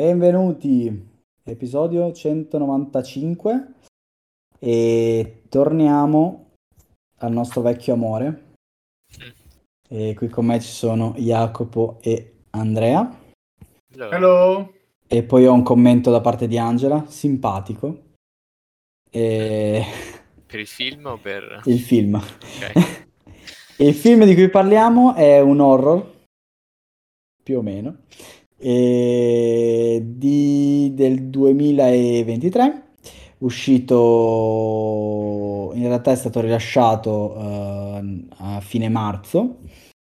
Benvenuti, episodio 195 e torniamo al nostro vecchio amore. E qui con me ci sono Jacopo e Andrea. Hello. E poi ho un commento da parte di Angela, simpatico. E... Per il film o per... Il film. Ok. il film di cui parliamo è un horror, più o meno, e di- del 2023, uscito, in realtà è stato rilasciato eh, a fine marzo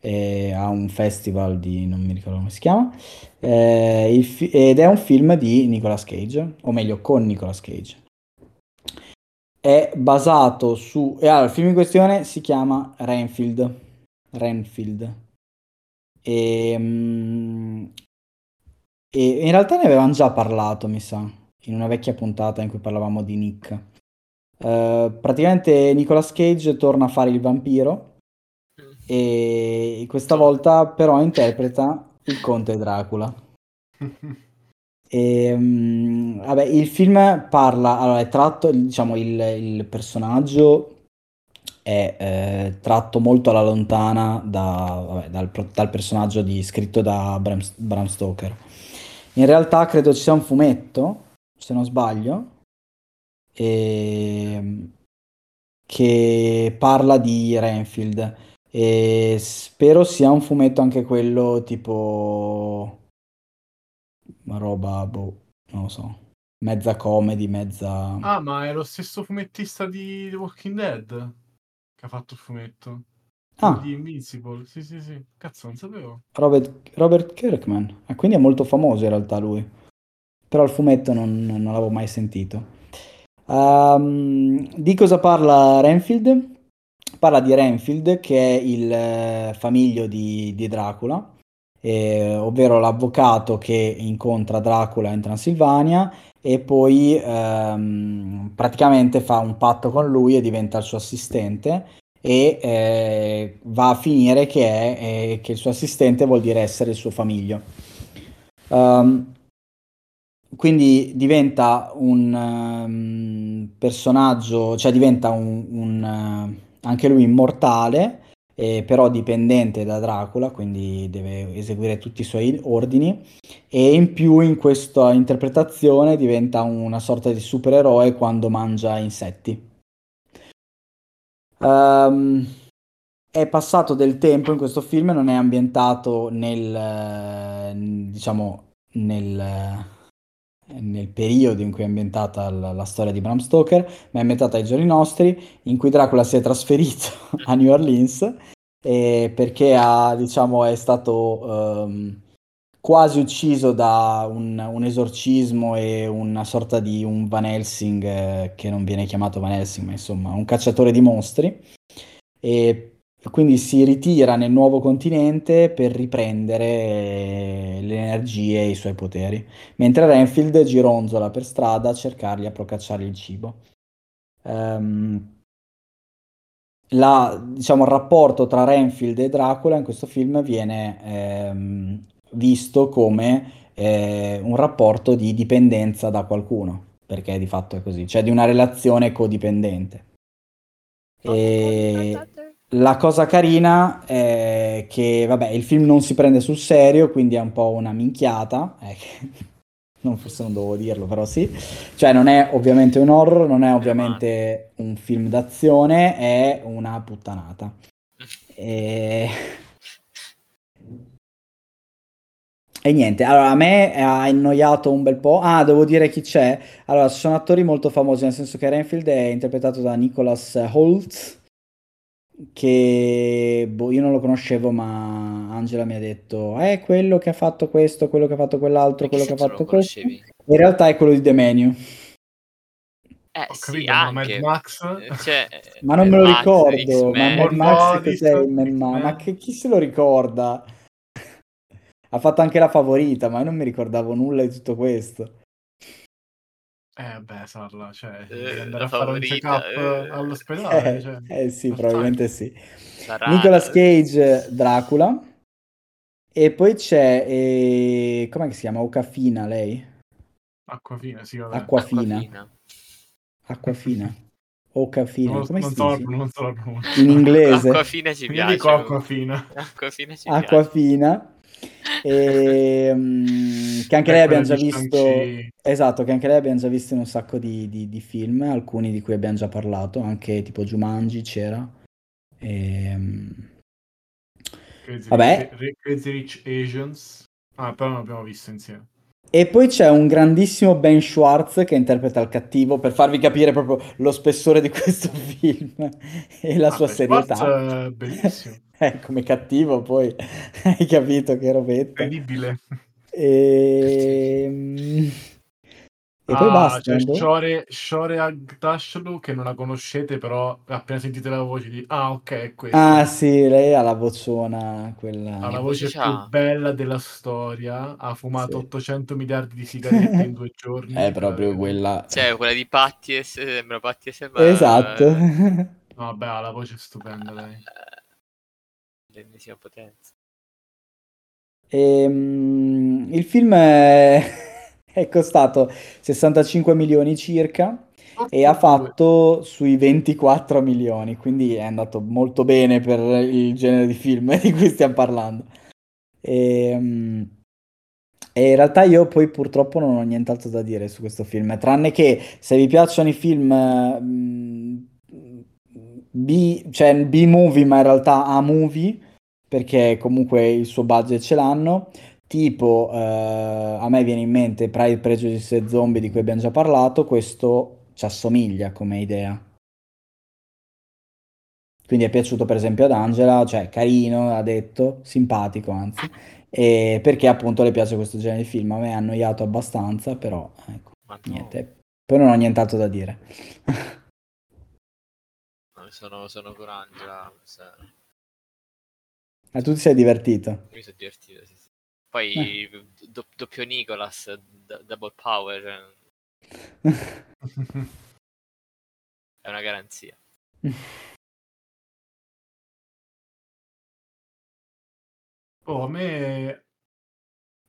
eh, a un festival di, non mi ricordo come si chiama, eh, fi- ed è un film di Nicolas Cage, o meglio con Nicolas Cage. È basato su... E allora, il film in questione si chiama Renfield. Renfield. E, mm, e in realtà ne avevamo già parlato, mi sa, in una vecchia puntata in cui parlavamo di Nick. Eh, praticamente Nicolas Cage torna a fare il vampiro e questa volta però interpreta il conte Dracula. E, mm, vabbè, il film parla, allora è tratto, diciamo, il, il personaggio è eh, tratto molto alla lontana da- vabbè, dal, dal personaggio di- scritto da Bram, Bram Stoker. In realtà credo ci sia un fumetto, se non sbaglio, ehm, che parla di Renfield e spero sia un fumetto anche quello tipo una roba, boh, non lo so, mezza comedy, mezza... Ah, ma è lo stesso fumettista di The Walking Dead che ha fatto il fumetto. Ah. Di Invincible. Sì, sì, sì. Cazzo, non sapevo. Robert, Robert Kirkman, e quindi è molto famoso in realtà lui, però il fumetto non, non l'avevo mai sentito. Ehm, di cosa parla Renfield? Parla di Renfield che è il eh, famiglio di, di Dracula, eh, ovvero l'avvocato che incontra Dracula in Transilvania e poi ehm, praticamente fa un patto con lui e diventa il suo assistente e eh, va a finire che, è, eh, che il suo assistente vuol dire essere il suo famiglio. Um, quindi diventa un ehm, personaggio, cioè diventa un, un, eh, anche lui immortale, eh, però dipendente da Dracula, quindi deve eseguire tutti i suoi ordini e in più in questa interpretazione diventa una sorta di supereroe quando mangia insetti. Ehm, è passato del tempo in questo film, non è ambientato nel, diciamo, nel, nel periodo in cui è ambientata la, la storia di Bram Stoker, ma è ambientata ai giorni nostri, in cui Dracula si è trasferito a New Orleans perché ha, diciamo, è stato ehm, quasi ucciso da un, un esorcismo e una sorta di un Van Helsing, eh, che non viene chiamato Van Helsing, ma insomma un cacciatore di mostri. E quindi si ritira nel nuovo continente per riprendere eh, le energie e i suoi poteri, mentre Renfield gironzola per strada a cercarli, a procacciargli il cibo. Ehm, la- diciamo, il rapporto tra Renfield e Dracula in questo film viene ehm, visto come eh, un rapporto di dipendenza da qualcuno, perché di fatto è così, cioè di una relazione codipendente. E la cosa carina è che, vabbè, il film non si prende sul serio, quindi è un po' una minchiata. eh, che- non, forse non dovevo dirlo, però sì. Cioè, non è ovviamente un horror, non è ovviamente un film d'azione, è una puttanata. E... E niente, allora a me ha annoiato un bel po'. Ah, devo dire chi c'è. Allora, ci sono attori molto famosi, nel senso che Renfield è interpretato da Nicholas Holt, che boh, io non lo conoscevo, ma Angela mi ha detto, è quello che ha fatto questo, quello che ha fatto quell'altro, quello che ha fatto lo questo. In realtà è quello di The Menu. Eh Ho sì, capito, ma Mad anche. Max? Eh, Cioè, Ma non me Mad lo Max, ricordo, ma X-Men. Mad Max Bodies, cos'è Ma-. Ma che chi se lo ricorda? Ha fatto anche la favorita, ma io non mi ricordavo nulla di tutto questo. Eh, beh, Sarla, cioè, Eh, andare a fare un check-up eh. all'ospedale, Eh, cioè, eh sì, probabilmente sì. Sarà- Nicolas Cage, Dracula. E poi c'è, eh, com'è che si chiama? Ocafina lei? Acquafina, sì, vabbè. Acquafina. Acquafina. Acquafina. Ocafina, non, come non si so, dice? non so la pronuncia. In inglese. Acquafina ci Io piace. dico acquafina. Acquafina ci piace. Acquafina. E, mm, che anche lei abbiamo già quella di visto. Esatto, che anche lei abbiamo già visto in un sacco di, di- di film, alcuni di cui abbiamo già parlato, anche tipo Jumanji c'era. Ehm, Crazy, Vabbè. Rich, Crazy Rich Asians. Ah, però non l'abbiamo visto insieme. E poi c'è un grandissimo Ben Schwartz che interpreta il cattivo per farvi capire proprio lo spessore di questo film e la Ah, sua serietà. Schwarz è bellissimo. Eh, come cattivo poi hai capito che robetta. Incredibile. E... e poi Ah, basta. c'è boh. Shore, Shore Agdashlu che non la conoscete, però appena sentite la voce di ah, ok, è questo. Ah sì, lei ha la vociona, quella... ha la voce più bella della storia. Ha fumato Sì. 800 miliardi di sigarette in due giorni. È proprio quella... Cioè, quella di Patti e se- sembra Patti e sembra... Esatto. No, vabbè, ha la voce stupenda lei. L'ennesima potenza. Ehm, il film è... è costato 65 milioni circa e ha fatto sui 24 milioni, quindi è andato molto bene per il genere di film di cui stiamo parlando. Ehm, E, in realtà io poi purtroppo non ho nient'altro da dire su questo film, tranne che se vi piacciono i film mm, B, cioè B-movie, ma in realtà A-movie, perché comunque il suo budget ce l'hanno, tipo eh, a me viene in mente Pride, Prejudice e Zombie di cui abbiamo già parlato, questo ci assomiglia come idea. Quindi è piaciuto per esempio ad Angela, cioè carino, ha detto, simpatico anzi, e perché appunto le piace questo genere di film. A me ha annoiato abbastanza, però ecco, niente. Poi non ho nient'altro da dire. no, sono, sono con Angela. se- Ma tu ti sei divertito? Mi sono divertito, sì, sì. Poi do- doppio Nicolas, d- double power, cioè, è una garanzia. Oh, a me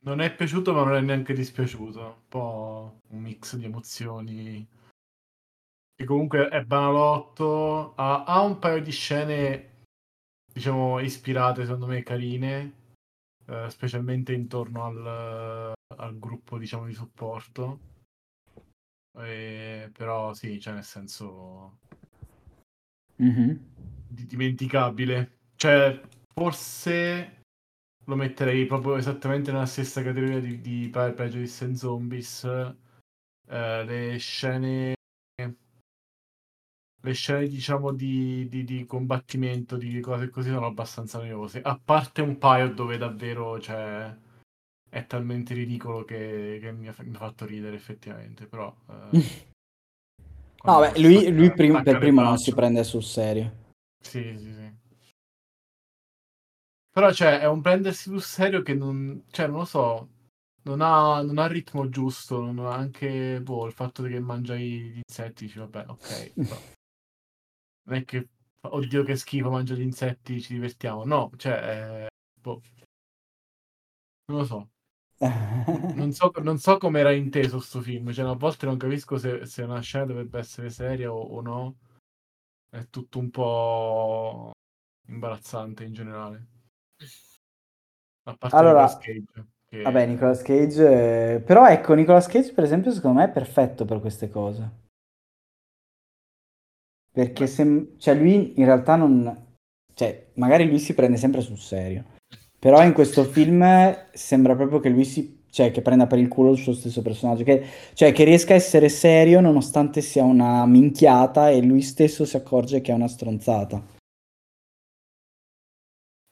non è piaciuto, ma non è neanche dispiaciuto. Un po' un mix di emozioni. Che comunque è banalotto. Ha, ha un paio di scene, diciamo, ispirate, secondo me, carine. eh, specialmente intorno al, al gruppo, diciamo, di supporto. E- però sì, cioè nel senso Mhm. di- dimenticabile. Cioè, forse lo metterei proprio esattamente nella stessa categoria di, di Prejudice and Zombies. Eh, le scene, le scene diciamo di, di- di combattimento, di cose così sono abbastanza noiose. A parte un paio dove davvero, cioè, è talmente ridicolo che, che mi, ha, mi ha fatto ridere effettivamente, però... eh, No, beh, lui, stacca- lui prim- per primo non si prende sul serio. Sì, sì, sì. Però, cioè, è un prendersi sul serio che non... Cioè, non lo so, non ha, non ha il ritmo giusto, non ha anche, boh, il fatto che mangia gli insetti, dici, vabbè, ok, non è che, oddio che schifo, mangia gli insetti, ci divertiamo. No, cioè, eh, boh, non lo so. Non so, non so come era inteso sto film, cioè, a volte non capisco se, se una scena dovrebbe essere seria o, o no. È tutto un po' imbarazzante in generale. A parte Allora, Nicolas Cage, che- Vabbè, Nicolas Cage... eh, Però ecco, Nicolas Cage per esempio secondo me è perfetto per queste cose. Perché se... cioè, lui in realtà non... Cioè, magari lui si prende sempre sul serio. Però in questo film sembra proprio che lui si... Cioè, che prenda per il culo il suo stesso personaggio. Che... Cioè, che riesca a essere serio nonostante sia una minchiata e lui stesso si accorge che è una stronzata.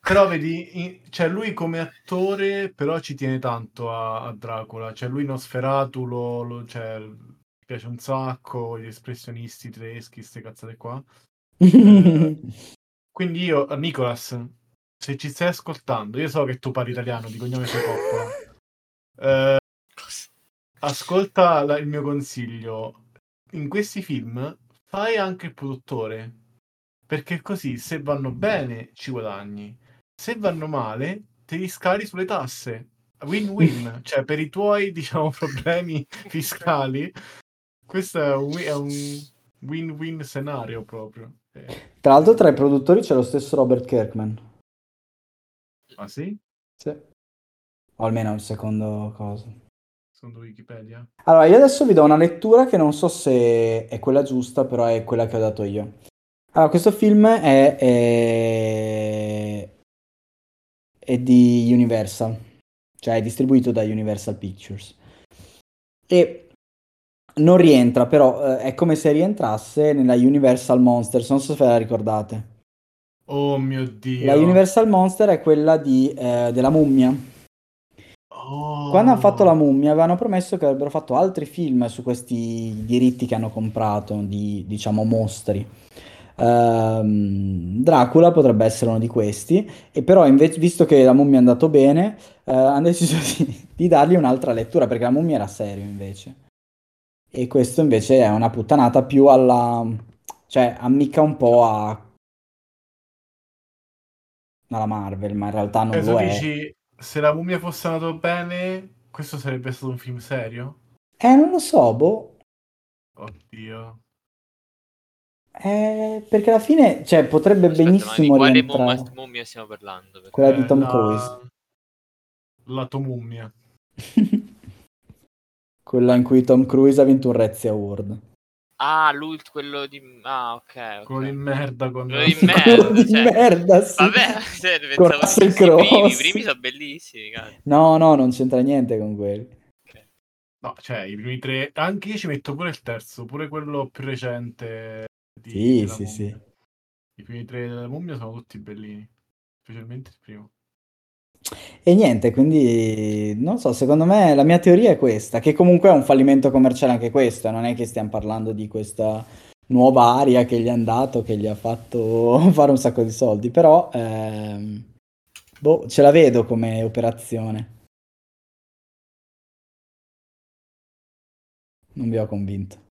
Però vedi, cioè lui come attore però ci tiene tanto a, a Dracula, cioè lui Nosferatu lo, lo- cioè, piace un sacco, gli espressionisti tedeschi, queste cazzate qua. Quindi io, Nicolas, se ci stai ascoltando, io so che tu parli italiano, di cognome sei Coppola, eh, ascolta la- il mio consiglio. In questi film fai anche il produttore, perché così se vanno bene ci guadagni, se vanno male te li scali sulle tasse. Win-win, cioè per i tuoi, diciamo, problemi fiscali, questo è un, è un win-win scenario proprio. Eh, Tra l'altro tra i produttori c'è lo stesso Robert Kirkman. Ma sì? Sì. O almeno il secondo cosa. Secondo Wikipedia. Allora, io adesso vi do una lettura che non so se è quella giusta, però è quella che ho dato io. Allora, questo film è, è, è di Universal, cioè è distribuito da Universal Pictures. E non rientra, però eh, è come se rientrasse nella Universal Monsters, non so se ve la ricordate. Oh mio dio. La Universal Monster è quella di, eh, della mummia. Oh. Quando hanno fatto la mummia avevano promesso che avrebbero fatto altri film su questi diritti che hanno comprato di, diciamo, mostri. Ehm, Dracula potrebbe essere uno di questi, e però invece, visto che la mummia è andato bene, eh, hanno deciso di, di dargli un'altra lettura, perché la mummia era serio invece. E questo invece è una puttanata più alla... cioè ammicca un po' a... alla Marvel, ma in realtà non Eh, tu lo è. dici, se la mummia fosse andato bene, questo sarebbe stato un film serio? Eh, non lo so, boh. Oddio. Eh, perché alla fine, cioè, potrebbe Aspetta, ma di benissimo quale rientrare mummia, stiamo parlando? Perché- quella di Eh, Tom la- Cruise, La tua mummia. quella in cui Tom Cruise ha vinto un Razzie Award. Ah, l'ult, quello di... Ah, ok. ok. Quello di merda con... Quello di Quello merda, di cioè. merda, sì. Vabbè, cioè, Con pensavo i primi, i primi sono bellissimi, cazzo. No, no, non c'entra niente con quelli. No, cioè, i primi tre... Anche io ci metto pure il terzo, pure quello più recente di Sì, sì, mummia. sì. I primi tre della mummia sono tutti bellini. Specialmente il primo. E niente, quindi non so, secondo me la mia teoria è questa, che comunque è un fallimento commerciale anche questo, non è che stiamo parlando di questa nuova aria che gli è andato, che gli ha fatto fare un sacco di soldi, però ehm, boh, ce la vedo come operazione. Non vi ho convinto.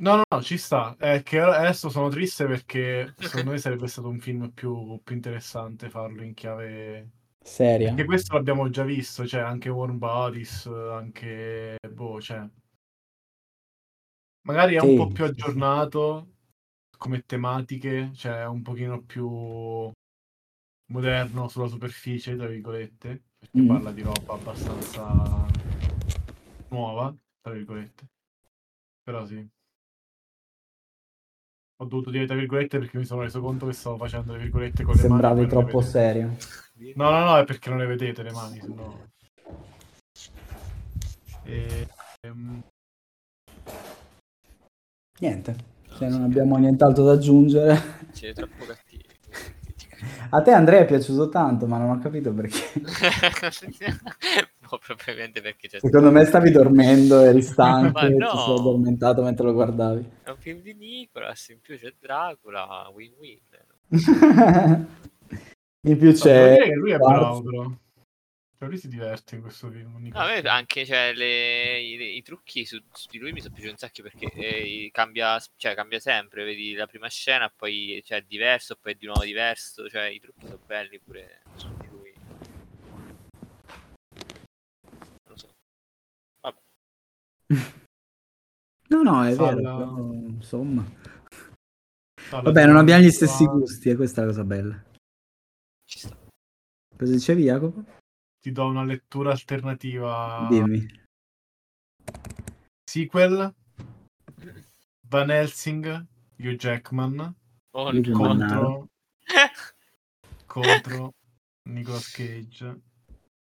No, no, no, ci sta. È che adesso sono triste perché secondo me sarebbe stato un film più, più interessante farlo in chiave... Seria? Perché questo l'abbiamo già visto, cioè anche Warm Bodies, anche... Boh, cioè... Magari è un Sì, po' più aggiornato come tematiche, cioè un pochino più moderno sulla superficie, tra virgolette, perché Mm. parla di roba abbastanza nuova, tra virgolette. Però sì. Ho dovuto dire tra virgolette perché mi sono reso conto che stavo facendo le virgolette con le Sembravi mani. poi non le troppo serio. No, no, no, è perché non le vedete le mani, sennò... E... ehm, Niente, se non abbiamo nient'altro da aggiungere. Siete troppo cattivi. A te Andrea è piaciuto tanto, ma non ho capito perché. no, probabilmente perché c'è Secondo me stavi dormendo, eri stanco Ma e no. ti sei addormentato mentre lo guardavi. È un film di Nicolas, in più c'è Dracula, win-win. In più c'è... dire che lui è bravo. Cioè, lui si diverte in questo film. No, me anche cioè, le- i, i trucchi su, su di lui mi sono piaciuti un sacco perché eh, cambia, cioè, cambia sempre, vedi la prima scena, poi cioè, è diverso, poi è di nuovo diverso, cioè i trucchi sono belli pure su di lui. Non lo so. No, no, è Fa vero, però, insomma. No, Vabbè, non abbiamo gli stessi gusti, e questa è la cosa bella. Ci sta. Cosa dicevi, Jacopo? Ti do una lettura alternativa. Dimmi. Sequel. Van Helsing, Hugh Jackman Oh, no. contro, contro Nicolas Cage.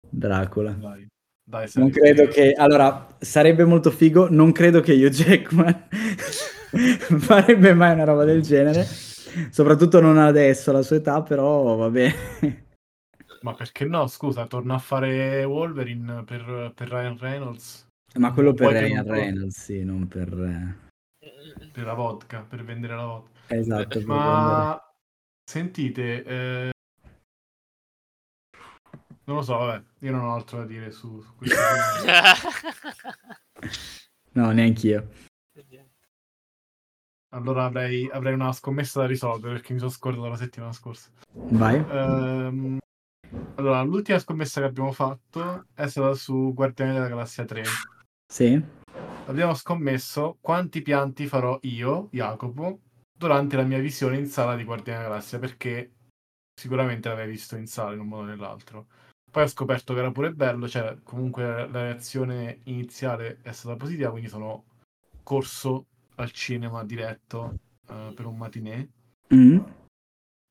Dracula. Dai, dai Non credo che... Allora, sarebbe molto figo, non credo che io Jackman farebbe mai una roba del genere. Soprattutto non adesso, alla sua età, però va bene. Ma perché no? Scusa, torna a fare Wolverine per, per Ryan Reynolds. Ma quello per che Ryan Reynolds, sì, non per... eh, Per la vodka, per vendere la vodka. Esatto. Ma sentite, eh, non lo so, vabbè, io non ho altro da dire su, su questo. No, neanch'io. Allora avrei, avrei una scommessa da risolvere perché mi sono scordato la settimana scorsa. Vai. Ehm, Allora, l'ultima scommessa che abbiamo fatto è stata su Guardiani della Galassia 3. Sì. Abbiamo scommesso quanti pianti farò io, Jacopo, durante la mia visione in sala di Guardiani della Galassia, perché sicuramente l'avevi visto in sala in un modo o nell'altro. Poi ho scoperto che era pure bello, cioè comunque la reazione iniziale è stata positiva, quindi sono corso al cinema diretto uh, per un matinè. Mm.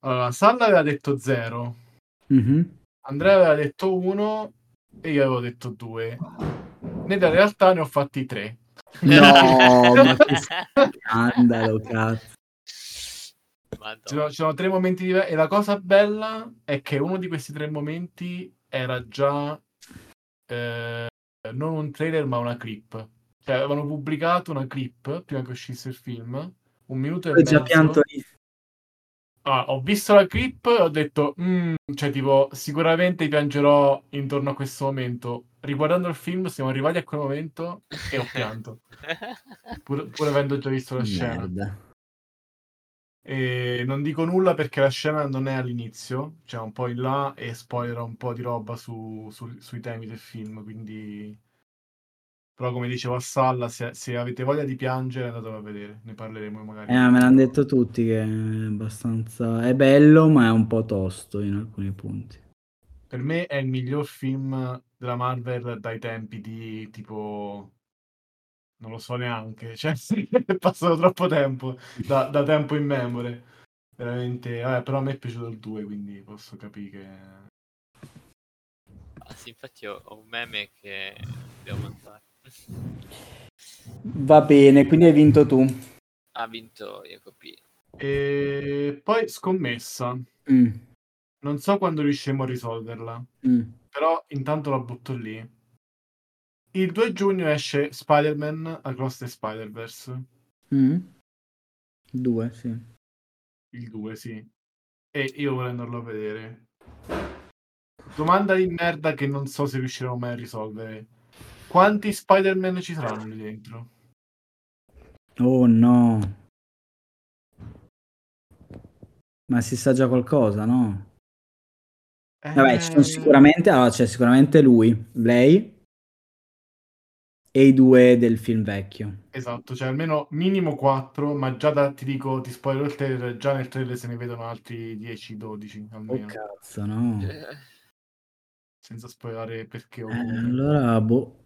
Allora, Salla aveva detto 0, Mhm. Andrea aveva detto 1 e io avevo detto 2. Nella realtà ne ho fatti 3. No, ma che scandalo, cazzo. Ci sono, ci sono tre momenti diversi e la cosa bella è che uno di questi tre momenti era già eh, non un trailer ma una clip. Cioè avevano pubblicato una clip prima che uscisse il film, un minuto e Ho già mezzo. pianto lì. Ah, ho visto la clip e ho detto, "Mm", cioè tipo, sicuramente piangerò intorno a questo momento. Riguardando il film siamo arrivati a quel momento e ho pianto, pur, pur avendo già visto la scena. Merda. E non dico nulla perché la scena non è all'inizio, cioè un po' in là e spoilerà un po' di roba su- su- sui temi del film, quindi... Però come dicevo a Salla, se, se avete voglia di piangere andatelo a vedere, ne parleremo magari. Eh, me l'hanno detto tutti che è abbastanza... È bello, ma è un po' tosto in alcuni punti. Per me è il miglior film della Marvel dai tempi di tipo... Non lo so neanche, cioè è passato troppo tempo, da, da tempo in memoria. Veramente, vabbè, però a me è piaciuto il 2, quindi posso capire che... Ah, sì, infatti ho, ho un meme che devo. Va bene, quindi hai vinto tu. Ha vinto Jacopino. E poi scommessa. Mm, Non so quando riusciremo a risolverla, mm. però intanto la butto lì. Il 2 giugno esce Spider-Man Across the Spider-Verse. Mm. Due, sì. Il 2, sì. E io vorrei andarlo a vedere. Domanda di merda che non so se riusciremo mai a risolvere. Quanti Spider-Man ci saranno lì dentro? Oh no. Ma si sa già qualcosa, no? Vabbè, ci sono Eh, sicuramente, allora, c'è sicuramente lui, lei e i due del film vecchio. Esatto, cioè almeno minimo 4, ma già da, ti dico, ti spoiler il trailer, già nel trailer se ne vedono altri 10-12 Oh almeno. cazzo, no. Eh, senza spoilerare perché Eh, allora, boh.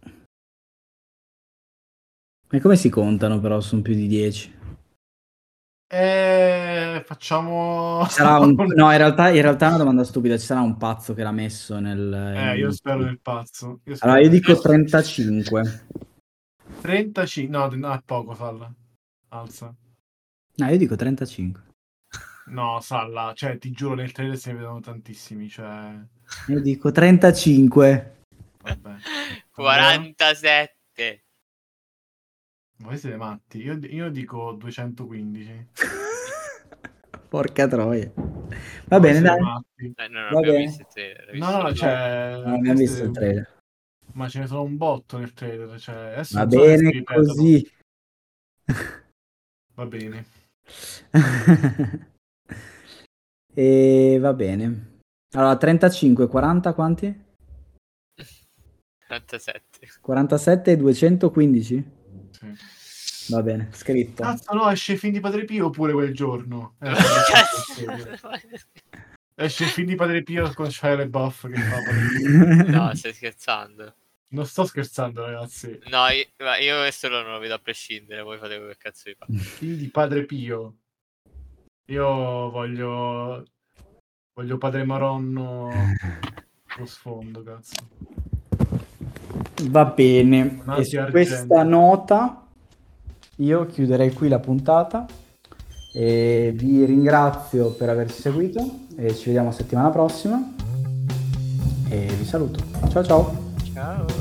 E come si contano però? Sono più di 10. Eh, facciamo... Un... No, in realtà, in realtà è una domanda stupida. Ci sarà un pazzo che l'ha messo nel... Eh, io spero nel pazzo. Io spero Allora, io dico 35. 35, no, no, è poco, Salla. Alza. No, io dico 35. No, Salla, cioè, ti giuro, nel trailer se ne vedono tantissimi, cioè... Io dico 35. Vabbè. 47. Voi siete matti. Io, io dico 215. Porca troia. Va Voi bene, dai. Eh, no, non Va abbiamo bene. visto il trailer. No, no, cioè... Non abbiamo visto il trailer. Ma ce ne sono un botto nel trailer, cioè... Adesso Va so bene ripetono. così. Va bene. e va bene. Allora, 35, 40 quanti? 47. 47 e 215? Sì. Va bene, scritto. Cazzo, no, esce il film di Padre Pio pure quel giorno. Eh, esce il film di Padre Pio con Shia LaBeouf che fa Padre Pio. no, stai scherzando. Non sto scherzando, ragazzi. No, io, ma io questo non lo vedo a prescindere. Voi fate quel cazzo vi fate. Film di Padre Pio. Io voglio... Voglio Padre Maronno lo sfondo, cazzo. Va bene. E su questa nota io chiuderei qui la puntata. E vi ringrazio per averci seguito e ci vediamo settimana prossima. E vi saluto. Ciao ciao.